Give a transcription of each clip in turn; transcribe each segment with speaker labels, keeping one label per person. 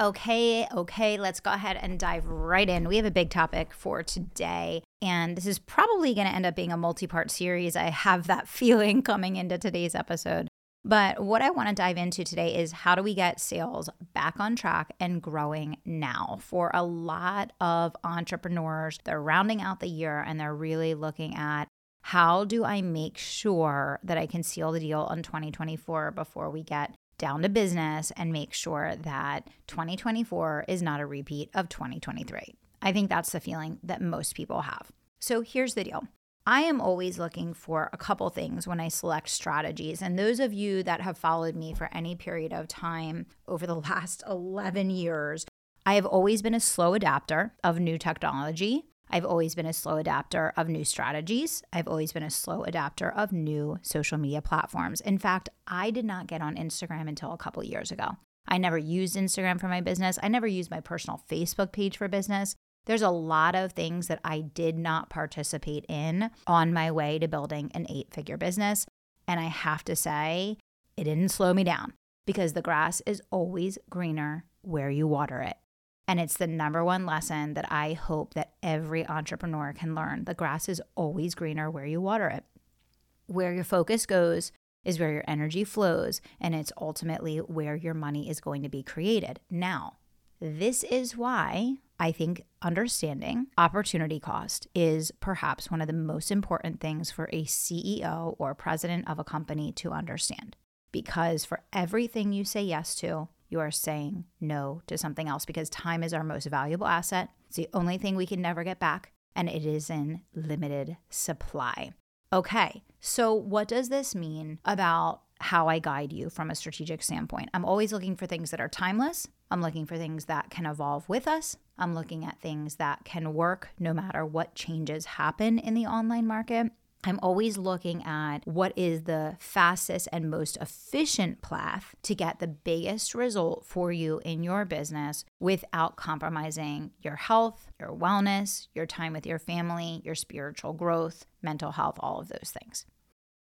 Speaker 1: Okay, okay, let's go ahead and dive right in. We have a big topic for today, and this is probably going to end up being a multi part series. I have that feeling coming into today's episode. But what I want to dive into today is how do we get sales back on track and growing now? For a lot of entrepreneurs, they're rounding out the year and they're really looking at how do I make sure that I can seal the deal on 2024 before we get down to business and make sure that 2024 is not a repeat of 2023. I think that's the feeling that most people have. So here's the deal I am always looking for a couple things when I select strategies. And those of you that have followed me for any period of time over the last 11 years, I have always been a slow adapter of new technology. I've always been a slow adapter of new strategies. I've always been a slow adapter of new social media platforms. In fact, I did not get on Instagram until a couple years ago. I never used Instagram for my business. I never used my personal Facebook page for business. There's a lot of things that I did not participate in on my way to building an eight figure business. And I have to say, it didn't slow me down because the grass is always greener where you water it. And it's the number one lesson that I hope that every entrepreneur can learn. The grass is always greener where you water it. Where your focus goes is where your energy flows, and it's ultimately where your money is going to be created. Now, this is why I think understanding opportunity cost is perhaps one of the most important things for a CEO or president of a company to understand. Because for everything you say yes to, you are saying no to something else because time is our most valuable asset. It's the only thing we can never get back, and it is in limited supply. Okay, so what does this mean about how I guide you from a strategic standpoint. I'm always looking for things that are timeless. I'm looking for things that can evolve with us. I'm looking at things that can work no matter what changes happen in the online market. I'm always looking at what is the fastest and most efficient path to get the biggest result for you in your business without compromising your health, your wellness, your time with your family, your spiritual growth, mental health, all of those things.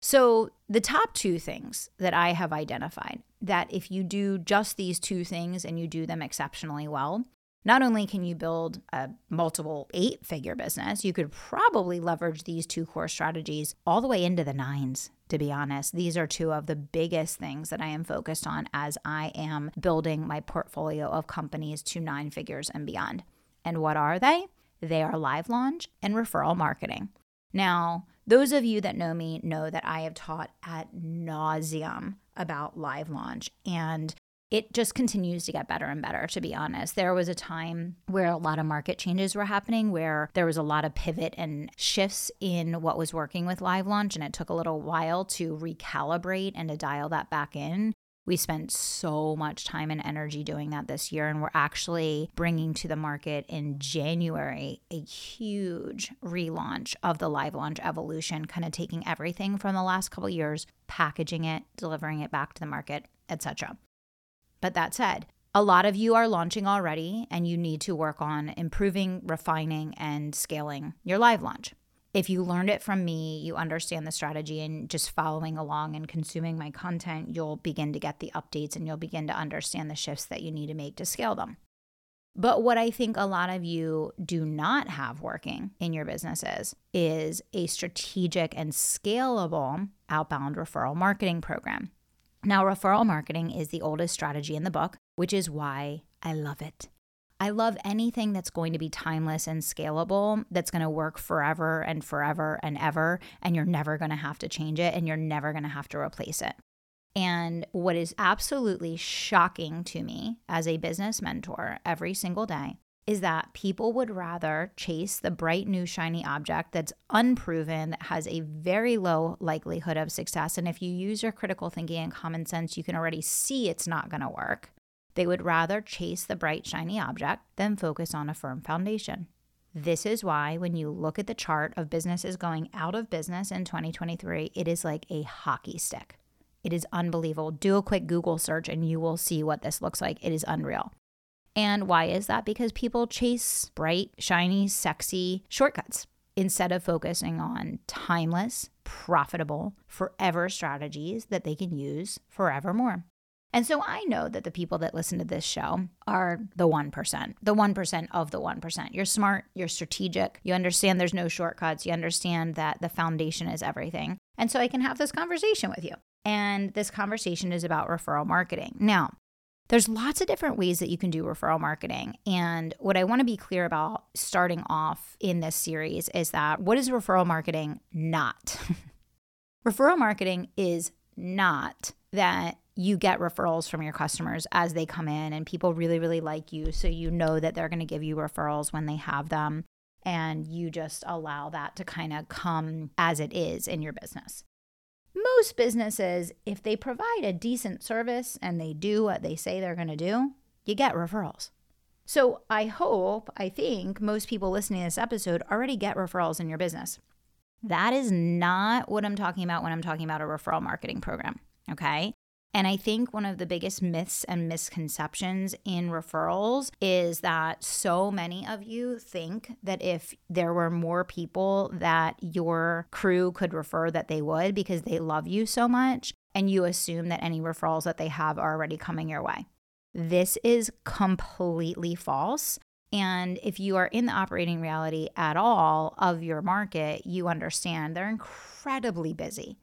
Speaker 1: So, the top two things that I have identified that if you do just these two things and you do them exceptionally well, not only can you build a multiple eight figure business, you could probably leverage these two core strategies all the way into the nines, to be honest. These are two of the biggest things that I am focused on as I am building my portfolio of companies to nine figures and beyond. And what are they? They are live launch and referral marketing. Now, those of you that know me know that I have taught at nauseum about live launch and it just continues to get better and better, to be honest. There was a time where a lot of market changes were happening, where there was a lot of pivot and shifts in what was working with live launch, and it took a little while to recalibrate and to dial that back in. We spent so much time and energy doing that this year, and we're actually bringing to the market in January a huge relaunch of the live launch evolution, kind of taking everything from the last couple years, packaging it, delivering it back to the market, etc. But that said, a lot of you are launching already, and you need to work on improving, refining, and scaling your live launch if you learned it from me, you understand the strategy and just following along and consuming my content, you'll begin to get the updates and you'll begin to understand the shifts that you need to make to scale them. But what I think a lot of you do not have working in your businesses is a strategic and scalable outbound referral marketing program. Now, referral marketing is the oldest strategy in the book, which is why I love it. I love anything that's going to be timeless and scalable, that's going to work forever and forever and ever, and you're never going to have to change it and you're never going to have to replace it. And what is absolutely shocking to me as a business mentor every single day is that people would rather chase the bright new shiny object that's unproven, that has a very low likelihood of success. And if you use your critical thinking and common sense, you can already see it's not going to work they would rather chase the bright, shiny object than focus on a firm foundation. This is why, when you look at the chart of businesses going out of business in 2023, it is like a hockey stick. It is unbelievable. Do a quick Google search and you will see what this looks like. It is unreal. And why is that? Because people chase bright, shiny, sexy shortcuts instead of focusing on timeless, profitable, forever strategies that they can use forevermore. And so I know that the people that listen to this show are the 1%, the 1% of the 1%. You're smart, you're strategic, you understand there's no shortcuts, you understand that the foundation is everything. And so I can have this conversation with you. And this conversation is about referral marketing. Now, there's lots of different ways that you can do referral marketing. And what I want to be clear about starting off in this series is that what is referral marketing not? referral marketing is not that you get referrals from your customers as they come in and people really, really like you. So you know that they're going to give you referrals when they have them. And you just allow that to kind of come as it is in your business. Most businesses, if they provide a decent service and they do what they say they're going to do, you get referrals. So I hope, I think most people listening to this episode already get referrals in your business. That is not what I'm talking about when I'm talking about a referral marketing program. Okay. And I think one of the biggest myths and misconceptions in referrals is that so many of you think that if there were more people that your crew could refer, that they would because they love you so much. And you assume that any referrals that they have are already coming your way. This is completely false. And if you are in the operating reality at all of your market, you understand they're incredibly busy.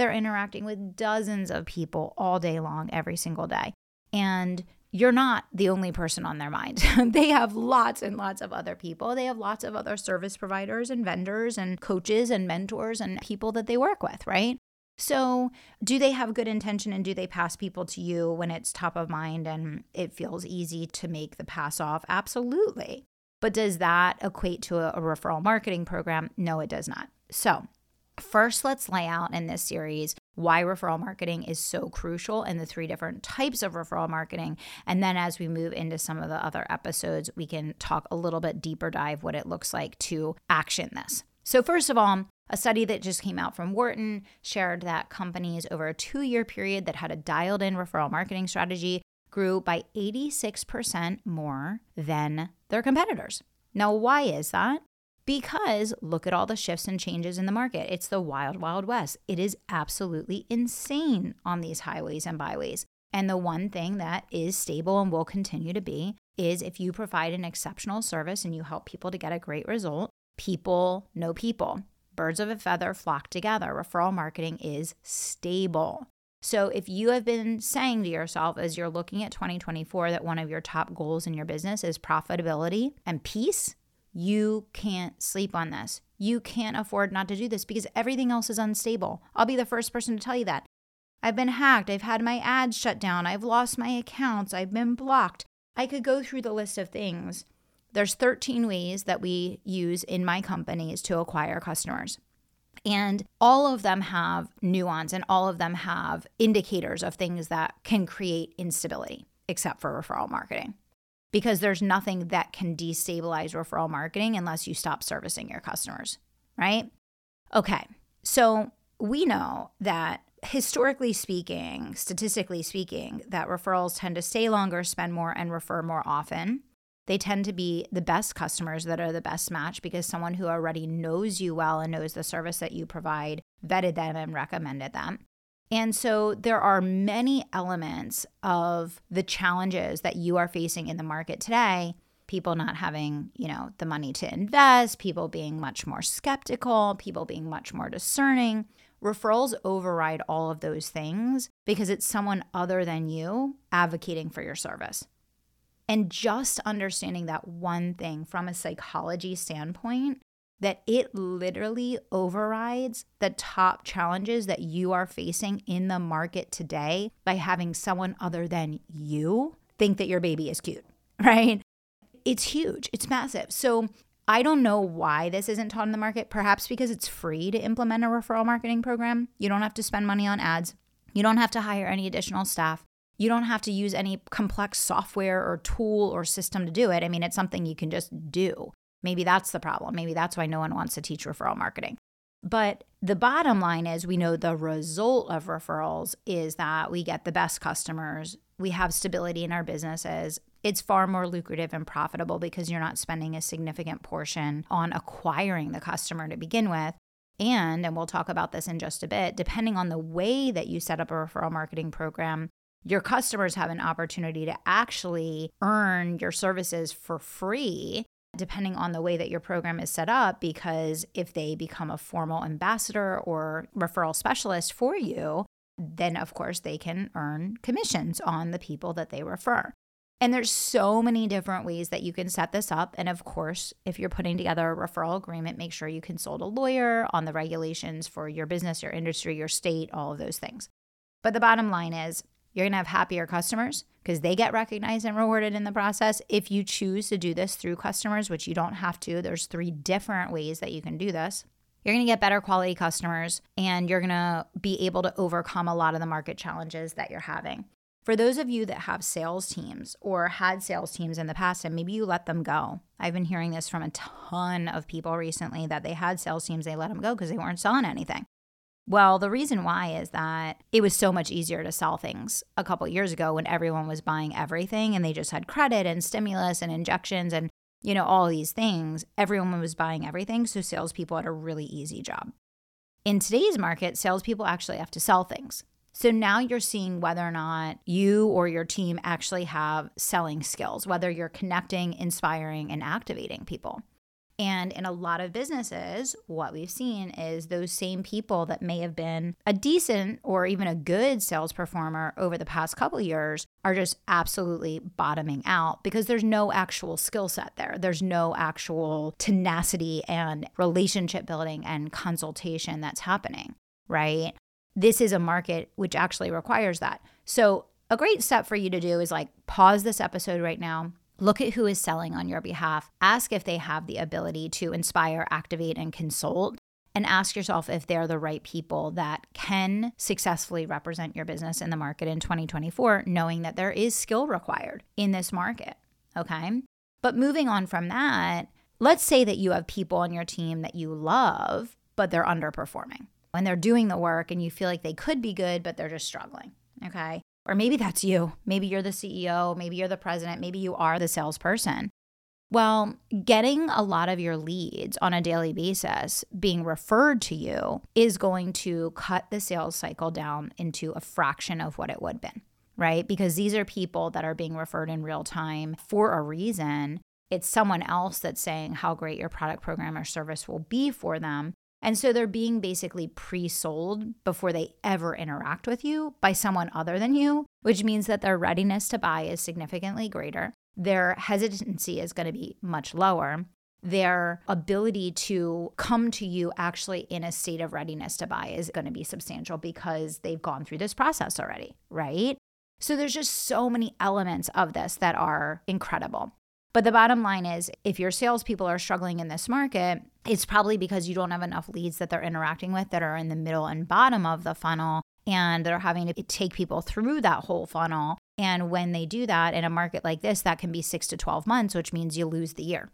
Speaker 1: They're interacting with dozens of people all day long, every single day. And you're not the only person on their mind. they have lots and lots of other people. They have lots of other service providers and vendors and coaches and mentors and people that they work with, right? So, do they have good intention and do they pass people to you when it's top of mind and it feels easy to make the pass off? Absolutely. But does that equate to a, a referral marketing program? No, it does not. So, First, let's lay out in this series why referral marketing is so crucial and the three different types of referral marketing. And then as we move into some of the other episodes, we can talk a little bit deeper dive what it looks like to action this. So, first of all, a study that just came out from Wharton shared that companies over a two year period that had a dialed in referral marketing strategy grew by 86% more than their competitors. Now, why is that? Because look at all the shifts and changes in the market. It's the wild, wild west. It is absolutely insane on these highways and byways. And the one thing that is stable and will continue to be is if you provide an exceptional service and you help people to get a great result, people know people. Birds of a feather flock together. Referral marketing is stable. So, if you have been saying to yourself as you're looking at 2024 that one of your top goals in your business is profitability and peace, you can't sleep on this. You can't afford not to do this because everything else is unstable. I'll be the first person to tell you that. I've been hacked. I've had my ads shut down. I've lost my accounts. I've been blocked. I could go through the list of things. There's 13 ways that we use in my companies to acquire customers. And all of them have nuance and all of them have indicators of things that can create instability, except for referral marketing because there's nothing that can destabilize referral marketing unless you stop servicing your customers, right? Okay, so we know that historically speaking, statistically speaking, that referrals tend to stay longer, spend more, and refer more often. They tend to be the best customers that are the best match because someone who already knows you well and knows the service that you provide vetted them and recommended them. And so there are many elements of the challenges that you are facing in the market today. People not having, you know, the money to invest, people being much more skeptical, people being much more discerning. Referrals override all of those things because it's someone other than you advocating for your service. And just understanding that one thing from a psychology standpoint that it literally overrides the top challenges that you are facing in the market today by having someone other than you think that your baby is cute, right? It's huge, it's massive. So, I don't know why this isn't taught in the market. Perhaps because it's free to implement a referral marketing program. You don't have to spend money on ads. You don't have to hire any additional staff. You don't have to use any complex software or tool or system to do it. I mean, it's something you can just do. Maybe that's the problem. Maybe that's why no one wants to teach referral marketing. But the bottom line is we know the result of referrals is that we get the best customers, we have stability in our businesses. It's far more lucrative and profitable because you're not spending a significant portion on acquiring the customer to begin with. And, and we'll talk about this in just a bit, depending on the way that you set up a referral marketing program, your customers have an opportunity to actually earn your services for free depending on the way that your program is set up because if they become a formal ambassador or referral specialist for you then of course they can earn commissions on the people that they refer and there's so many different ways that you can set this up. And of course, if you're putting together a referral agreement, make sure you consult a lawyer on the regulations for your business, your industry, your state, all of those things. But the bottom line is you're going to have happier customers because they get recognized and rewarded in the process. If you choose to do this through customers, which you don't have to, there's three different ways that you can do this. You're going to get better quality customers and you're going to be able to overcome a lot of the market challenges that you're having. For those of you that have sales teams or had sales teams in the past and maybe you let them go, I've been hearing this from a ton of people recently that they had sales teams, they let them go because they weren't selling anything. Well, the reason why is that it was so much easier to sell things a couple years ago when everyone was buying everything and they just had credit and stimulus and injections and you know all these things. Everyone was buying everything, so salespeople had a really easy job. In today's market, salespeople actually have to sell things. So now you're seeing whether or not you or your team actually have selling skills, whether you're connecting, inspiring, and activating people. And in a lot of businesses, what we've seen is those same people that may have been a decent or even a good sales performer over the past couple years are just absolutely bottoming out because there's no actual skill set there. There's no actual tenacity and relationship building and consultation that's happening, right? This is a market which actually requires that. So, a great step for you to do is like pause this episode right now, Look at who is selling on your behalf. Ask if they have the ability to inspire, activate, and consult. And ask yourself if they're the right people that can successfully represent your business in the market in 2024, knowing that there is skill required in this market. Okay. But moving on from that, let's say that you have people on your team that you love, but they're underperforming. When they're doing the work and you feel like they could be good, but they're just struggling. Okay. Or maybe that's you. Maybe you're the CEO, maybe you're the president, maybe you are the salesperson. Well, getting a lot of your leads on a daily basis being referred to you is going to cut the sales cycle down into a fraction of what it would have been, right? Because these are people that are being referred in real time for a reason. It's someone else that's saying how great your product, program, or service will be for them. And so they're being basically pre sold before they ever interact with you by someone other than you, which means that their readiness to buy is significantly greater. Their hesitancy is going to be much lower. Their ability to come to you actually in a state of readiness to buy is going to be substantial because they've gone through this process already, right? So there's just so many elements of this that are incredible. But the bottom line is if your salespeople are struggling in this market, it's probably because you don't have enough leads that they're interacting with that are in the middle and bottom of the funnel. And they're having to take people through that whole funnel. And when they do that in a market like this, that can be six to 12 months, which means you lose the year.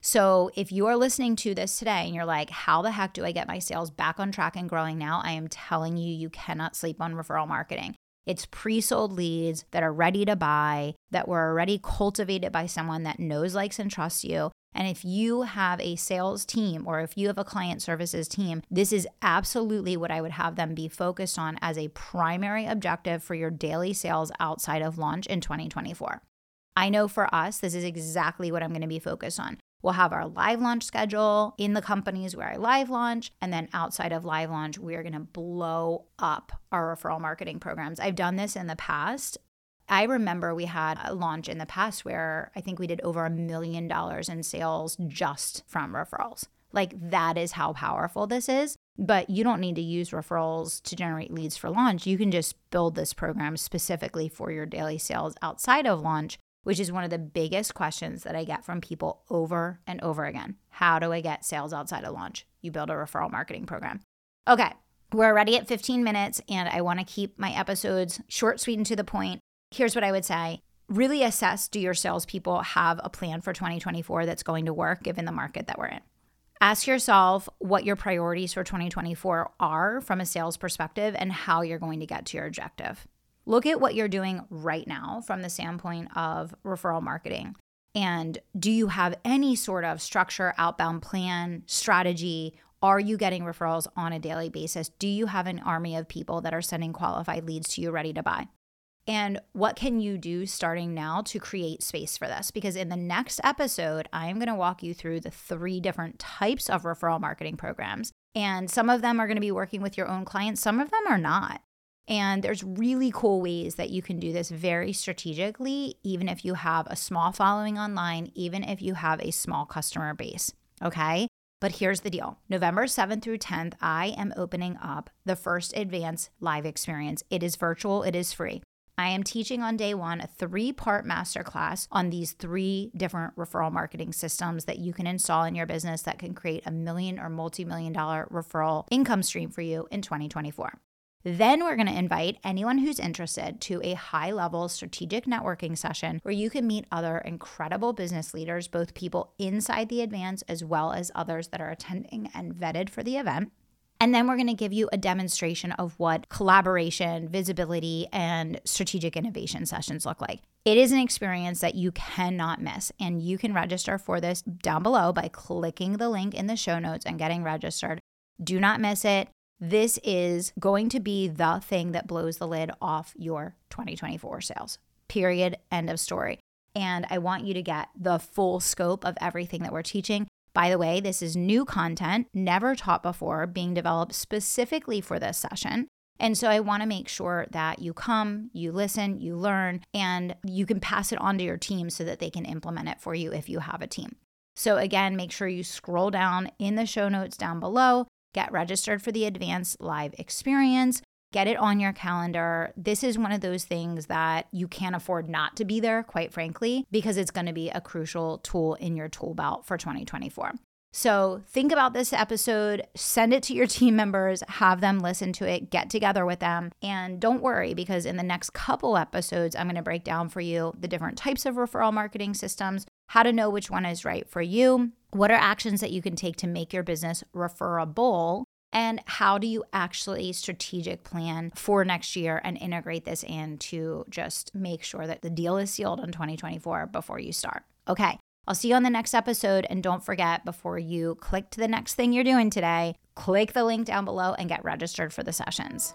Speaker 1: So if you are listening to this today and you're like, how the heck do I get my sales back on track and growing now? I am telling you, you cannot sleep on referral marketing. It's pre sold leads that are ready to buy, that were already cultivated by someone that knows, likes, and trusts you. And if you have a sales team or if you have a client services team, this is absolutely what I would have them be focused on as a primary objective for your daily sales outside of launch in 2024. I know for us, this is exactly what I'm going to be focused on. We'll have our live launch schedule in the companies where I live launch. And then outside of live launch, we are going to blow up our referral marketing programs. I've done this in the past. I remember we had a launch in the past where I think we did over a million dollars in sales just from referrals. Like that is how powerful this is. But you don't need to use referrals to generate leads for launch. You can just build this program specifically for your daily sales outside of launch which is one of the biggest questions that I get from people over and over again. How do I get sales outside of launch? You build a referral marketing program. Okay, we're already at 15 minutes, and I want to keep my episodes short, sweet, and to the point. Here's what I would say really assess do your salespeople have a plan for 2024 that's going to work given the market that we're in? Ask yourself what your priorities for 2024 are from a sales perspective and how you're going to get to your objective. Look at what you're doing right now from the standpoint of referral marketing. And do you have any sort of structure, outbound plan, strategy? Are you getting referrals on a daily basis? Do you have an army of people that are sending qualified leads to you ready to buy? And what can you do starting now to create space for this? Because in the next episode, I'm going to walk you through the three different types of referral marketing programs. And some of them are going to be working with your own clients, some of them are not. And there's really cool ways that you can do this very strategically, even if you have a small following online, even if you have a small customer base. Okay. But here's the deal November 7th through 10th, I am opening up the first advanced live experience. It is virtual, it is free. I am teaching on day one a three part masterclass on these three different referral marketing systems that you can install in your business that can create a million or multi million dollar referral income stream for you in 2024. Then we're going to invite anyone who's interested to a high level strategic networking session where you can meet other incredible business leaders, both people inside the advance as well as others that are attending and vetted for the event. And then we're going to give you a demonstration of what collaboration, visibility, and strategic innovation sessions look like. It is an experience that you cannot miss. And you can register for this down below by clicking the link in the show notes and getting registered. Do not miss it. This is going to be the thing that blows the lid off your 2024 sales. Period. End of story. And I want you to get the full scope of everything that we're teaching. By the way, this is new content, never taught before, being developed specifically for this session. And so I want to make sure that you come, you listen, you learn, and you can pass it on to your team so that they can implement it for you if you have a team. So, again, make sure you scroll down in the show notes down below, get registered for the advanced live experience, get it on your calendar. This is one of those things that you can't afford not to be there, quite frankly, because it's going to be a crucial tool in your tool belt for 2024. So think about this episode, send it to your team members, have them listen to it, get together with them. And don't worry, because in the next couple episodes, I'm going to break down for you the different types of referral marketing systems, how to know which one is right for you, what are actions that you can take to make your business referable, and how do you actually strategic plan for next year and integrate this in to just make sure that the deal is sealed in 2024 before you start? Okay. I'll see you on the next episode. And don't forget, before you click to the next thing you're doing today, click the link down below and get registered for the sessions.